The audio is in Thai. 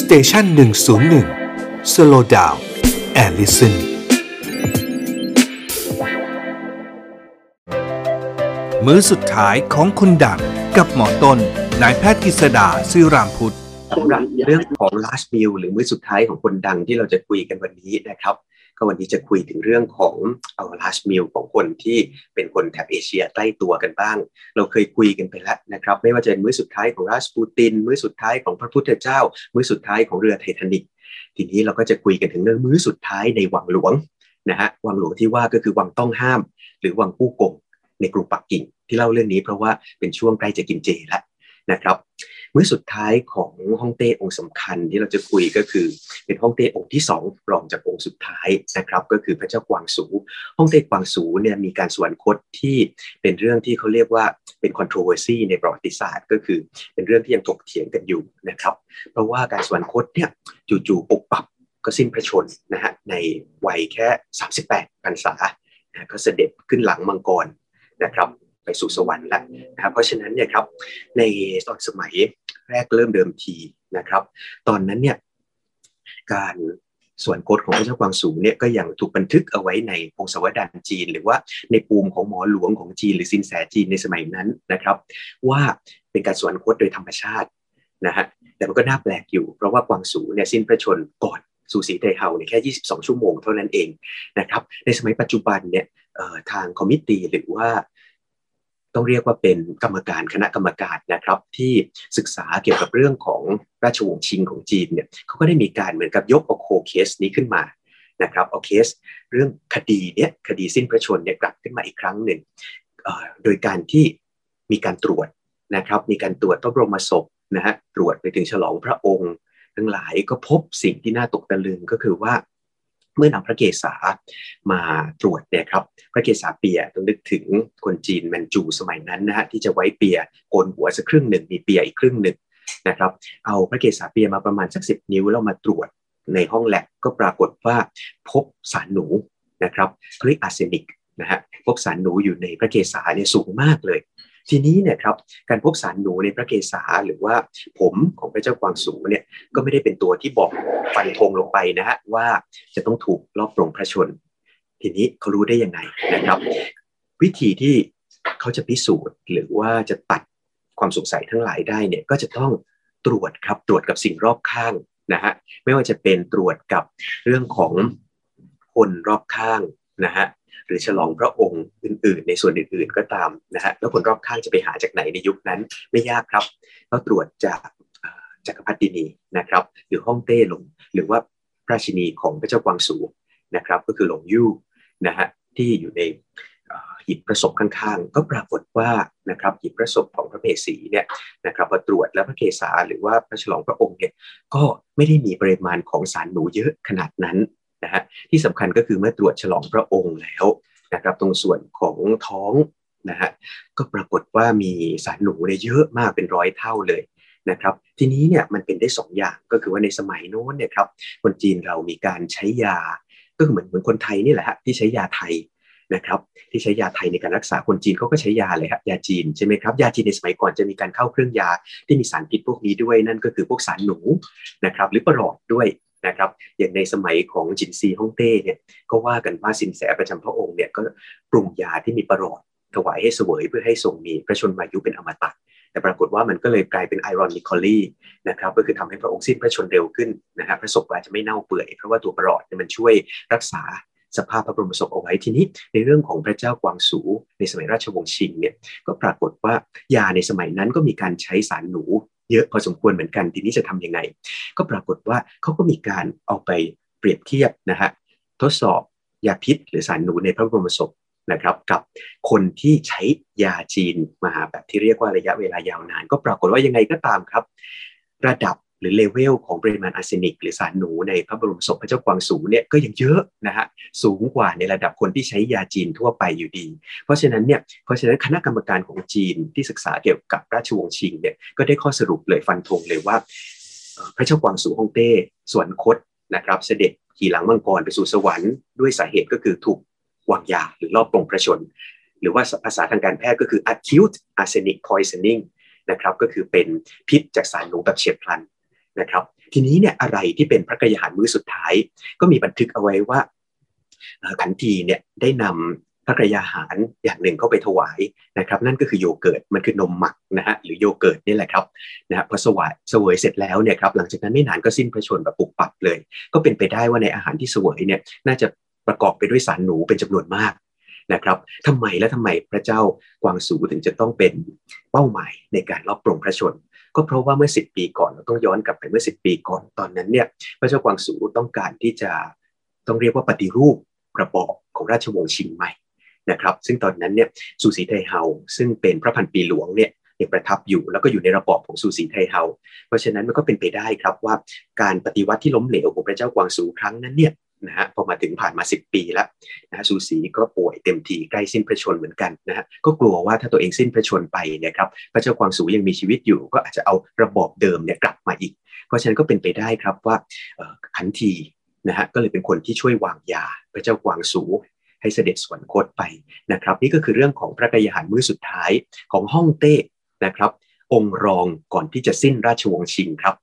Station หนึ่งศูนย์หนึ่ง slow down and listen มื้อสุดท้ายของคนดังกับหมอต้นนายแพทย์กฤษดาซื่อรามพุทธสำหรับเรื่องของ last meal หรือมื้อสุดท้ายของคนดังที่เราจะคุยกันวันนี้นะครับ ก็วันนี้จะคุยถึงเรื่องของเอา last meal ของคนที่เป็นคนแถบเอเชียใกล้ตัวกันบ้าง เราเคยคุยกันไปแล้วนะครับไม่ว่าจะเป็นมื้อสุดท้ายของรัสปูติน มื้อสุดท้ายของพระพุทธเจ้า มื้อสุดท้ายของเรือไททานิกทีนี้เราก็จะคุยกันถึงเรื่องมื้อสุดท้ายในวังหลวงนะฮะวังหลวงที่ว่าก็คือวังต้องห้าม หรือวังผู้กงในกรุงปักกิ่งที่เล่าเรื่องนี้เพราะว่าเป็นช่วงใกล้จะกินเจแล้วนะครับมื้อสุดท้ายของฮ่องเต้องค์สำคัญที่เราจะคุยก็คือ เป็นฮ่องเต้องค์ที่สองรองจากองค์สุดท้ายนะครับก็คือพระเจ้ากวางสูฮ่องเต้กวางสูเนี่ยมีการสวรรคตที่เป็นเรื่องที่เขาเรียกว่าเป็น controversy ในประวัติศาสตร์ก็คือเป็นเรื่องที่ยังถกเถียงกันอยู่นะครับเพราะว่าการสวรรคตเนี่ยจู่ๆปุบปับก็สิ้นพระชนนะฮะในวัยแค่ 38พรรษาก็เสด็จขึ้นหลังมังกรนะครับไปสู่สวรรค์แล้วนะครับเพราะฉะนั้นเนี่ยครับในตอนสมัยแรกเริ่มเดิมทีนะครับ ตอนนั้นเนี่ย การส่วนโคดของพระเจ้ากวางสูงเนี่ยก็ยังถูกบันทึกเอาไว้ในพงศาวดารจีน หรือว่าในปูมของหมอหลวงของจีน หรือซินแสจีนในสมัยนั้นนะครับ ว่าเป็นการสวรรคตโดยธรรมชาตินะฮะแต่มันก็น่าแปลกอยู่ เพราะว่ากวางสูเนี่ยสิ้นพระชนม์ก่อนซูสีไทเฮาเนี่ยแค่ 22 ชั่วโมงเท่านั้นเองนะครับในสมัยปัจจุบันเนี่ยทาง committee หรือว่า ต้องเรียกว่าเป็นกรรมการคณะกรรมการนะครับ ที่ศึกษาเกี่ยวกับเรื่องของราชวงศ์ชิงของจีนเนี่ยเขาก็ได้มีการเหมือนกับยกเอา cold case นี้ขึ้นมานะครับเอาเคสเรื่องคดีเนี่ยคดีสิ้นพระชนเนี่ยกลับขึ้นมาอีกครั้งหนึ่งโดยการที่มีการตรวจนะครับ มีการตรวจพระบรมศพนะฮะตรวจไปถึงฉลองพระองค์ ทั้งหลายก็พบสิ่งที่น่าตกตะลึงก็คือว่า เมื่อนำพระเกศามาตรวจเนี่ยครับพระเกศาเปียต้องนึกถึงคนจีนแมนจูสมัยนั้นนะฮะที่จะไว้เปียโกนหัวสักครึ่งหนึ่งมีเปียอีกครึ่งหนึ่งนะครับเอาพระเกศาเปียมาประมาณสักสิบนิ้วแล้วมาตรวจในห้องแลบก็ปรากฏว่าพบสารหนูนะครับเรียกอาร์เซนิกนะฮะพบสารหนูอยู่ในพระเกศาเนี่ยสูงมากเลย ทีนี้เนี่ยครับการพบสารหนูในพระเกศาหรือว่าผมของพระเจ้ากวางสูเนี่ยก็ไม่ได้เป็นตัวที่บอกฟันธงลงไปนะฮะว่าจะต้องถูกลอบปรงพระชน ทีนี้เขารู้ได้ยังไงนะครับ วิธีที่เขาจะพิสูจน์หรือว่าจะตัดความสงสัยทั้งหลายได้เนี่ยก็จะต้องตรวจครับตรวจกับสิ่งรอบข้างนะฮะไม่ว่าจะเป็นตรวจกับเรื่องของคนรอบข้างนะฮะ หรือฉลองพระองค์อื่น ๆ ในส่วนอื่น ๆ ก็ตามนะฮะแล้วคนรอบข้างจะไปหาจากไหนในยุคนั้นไม่ยากครับ ก็ตรวจจากจักรพรรดินีนะครับ หรือฮ่องเต้หลงหรือว่าพระชินีของพระเจ้ากวางสูนะครับ ก็คือหลงยู่นะฮะที่อยู่ในหิบประสบข้างๆ ก็ปรากฏว่านะครับหิบประสบของพระเมสีเนี่ยนะครับพอตรวจแล้วพระเกศาหรือว่าพระฉลองพระองค์เนี่ยก็ไม่ได้มีปริมาณของสารหนูเยอะขนาดนั้น ที่สำคัญก็คือเมื่อตรวจฉลองพระองค์แล้วนะครับตรงส่วนของท้องนะฮะก็ปรากฏว่ามีสารหนูเนี่ยเยอะมากเป็นร้อยเท่าเลยนะครับทีนี้เนี่ยมันเป็นได้2ออย่างก็คือว่าในสมัยโน้นเนี่ยครับคนจีนเรามีการใช้ยา ก็เหมือนเหมือนคนไทยนี่แหละฮะที่ใช้ยาไทยนะครับที่ใช้ยาไทยในการรักษาคนจีนเขาก็ใช้ยาเลยครับยาจีนใช่ไหมครับยาจีนในสมัยก่อนจะมีการเข้าเครื่องยาที่มีสารพิษพวกนี้ด้วยนั่นก็คือพวกสารหนูนะครับหรือประหลอดด้วย นะครับอย่างในสมัยของจินซีฮ่องเต้เนี่ยก็ว่ากันว่าสินแสประจำพระองค์เนี่ยก็ปรุงยาที่มีประหลอดถวายให้เสวยเพื่อให้ทรงมีพระชนมายุเป็นอมตะแต่ปรากฏว่ามันก็เลยกลายเป็นไอรอนิคอลี่นะครับก็คือทำให้พระองค์สิ้นพระชนเร็วขึ้นนะครับพระศพอาจจะไม่เน่าเปื่อยเพราะว่าตัวประหลอดเนี่ยมันช่วยรักษาสภาพพระบรมศพเอาไว้ทีนี้ ในเรื่องของพระเจ้ากวางสูในสมัยราชวงศ์ชิงเนี่ยก็ปรากฏว่ายาในสมัยนั้นก็มีการใช้สารหนู เยอะพอสมควรเหมือนกัน ทีนี้จะทํำยังไง ก็ปรากฏว่าเขาก็มีการเอาไปเปรียบเทียบนะฮะทดสอบยาพิษ หรือสารหนูในพระบรมศพนะครับกับคนที่ใช้ยาจีนมาแบบที่เรียกว่าระยะเวลายาวนาน ก็ปรากฏว่ายังไงก็ตามครับ ระดับ หรือเลเวลของปริมาณอาร์เซนิก หรือสารหนูในพระบรมศพพระเจ้ากวางสูเนี่ยก็ยังเยอะนะฮะสูงกว่าในระดับคนที่ใช้ยาจีนทั่วไปอยู่ดี เพราะฉะนั้นเนี่ยเพราะฉะนั้นคณะกรรมการของจีนที่ศึกษาเกี่ยวกับราชวงศ์ชิงเนี่ยก็ได้ข้อสรุปเลยฟันธงเลยว่า พระเจ้ากวางสูฮ่องเต้สวนคดนะครับเสด็จขี่หลังมังกรไปสู่สวรรค์ด้วยสาเหตุก็คือถูกวางยาหรือรอบปรงพระชน หรือว่าภาษาทางการแพทย์ก็คือ acute arsenic poisoning นะครับก็คือเป็นพิษจากสารหนูแบบเฉียบพลัน นะครับ ทีนี้เนี่ยอะไรที่เป็นพระกยาหารมื้อสุดท้าย ก็มีบันทึกเอาไว้ว่าขันทีเนี่ยได้นำพระกยาหารอย่างหนึ่งเข้าไปถวายนะครับ นั่นก็คือโยเกิร์ตมันคือนมหมักนะฮะหรือโยเกิร์ตนี่แหละครับนะฮะพอสวายสวยเสร็จแล้วเนี่ยครับหลังจากนั้นไม่นานก็สิ้นพระชนแบบปุบปับเลย ก็เป็นไปได้ว่าในอาหารที่สวยเนี่ยน่าจะประกอบไปด้วยสารหนูเป็นจำนวนมากนะครับทำไมและทำไมพระเจ้ากวางสูถึงจะต้องเป็นเป้าหมายในการรอบปรงพระชน ก็เพราะว่าเมื่อ 10 ปีก่อนเราต้องย้อนกลับไปเมื่อ 10 ปีก่อนตอนนั้นเนี่ยพระเจ้ากวางสูต้องการที่จะต้องเรียกว่าปฏิรูประบอบของราชวงศ์ชิงใหม่นะครับ ซึ่งตอนนั้นเนี่ยสุสีไทเฮาซึ่งเป็นพระพันปีหลวงเนี่ยยังประทับอยู่แล้วก็อยู่ในระบอบของสุสีไทเฮาเพราะฉะนั้นมันก็เป็นไปได้ครับว่าการปฏิวัติที่ล้มเหลวของพระเจ้ากวางสูครั้งนั้นเนี่ย นะฮะพอมาถึงผ่านมา 10 ปีแล้วนะสูสีก็ป่วยเต็มทีใกล้สิ้นพระชนเหมือนกันนะฮะก็กลัวว่าถ้าตัวเองสิ้นพระชนไปเนี่ยครับพระเจ้ากวางสูยังมีชีวิตอยู่ ก็อาจจะเอาระบอบเดิมเนี่ยกลับมาอีก เพราะฉะนั้นก็เป็นไปได้ครับว่าขันทีนะฮะก็เลยเป็นคนที่ช่วยวางยาพระเจ้ากวางสูให้เสด็จสวรรคตไปนะครับนี่ก็คือเรื่องของพระกยาหารมื้อสุดท้ายของฮ่องเต้นะครับองค์รองก่อนที่จะสิ้นราชวงศ์ชิงครับ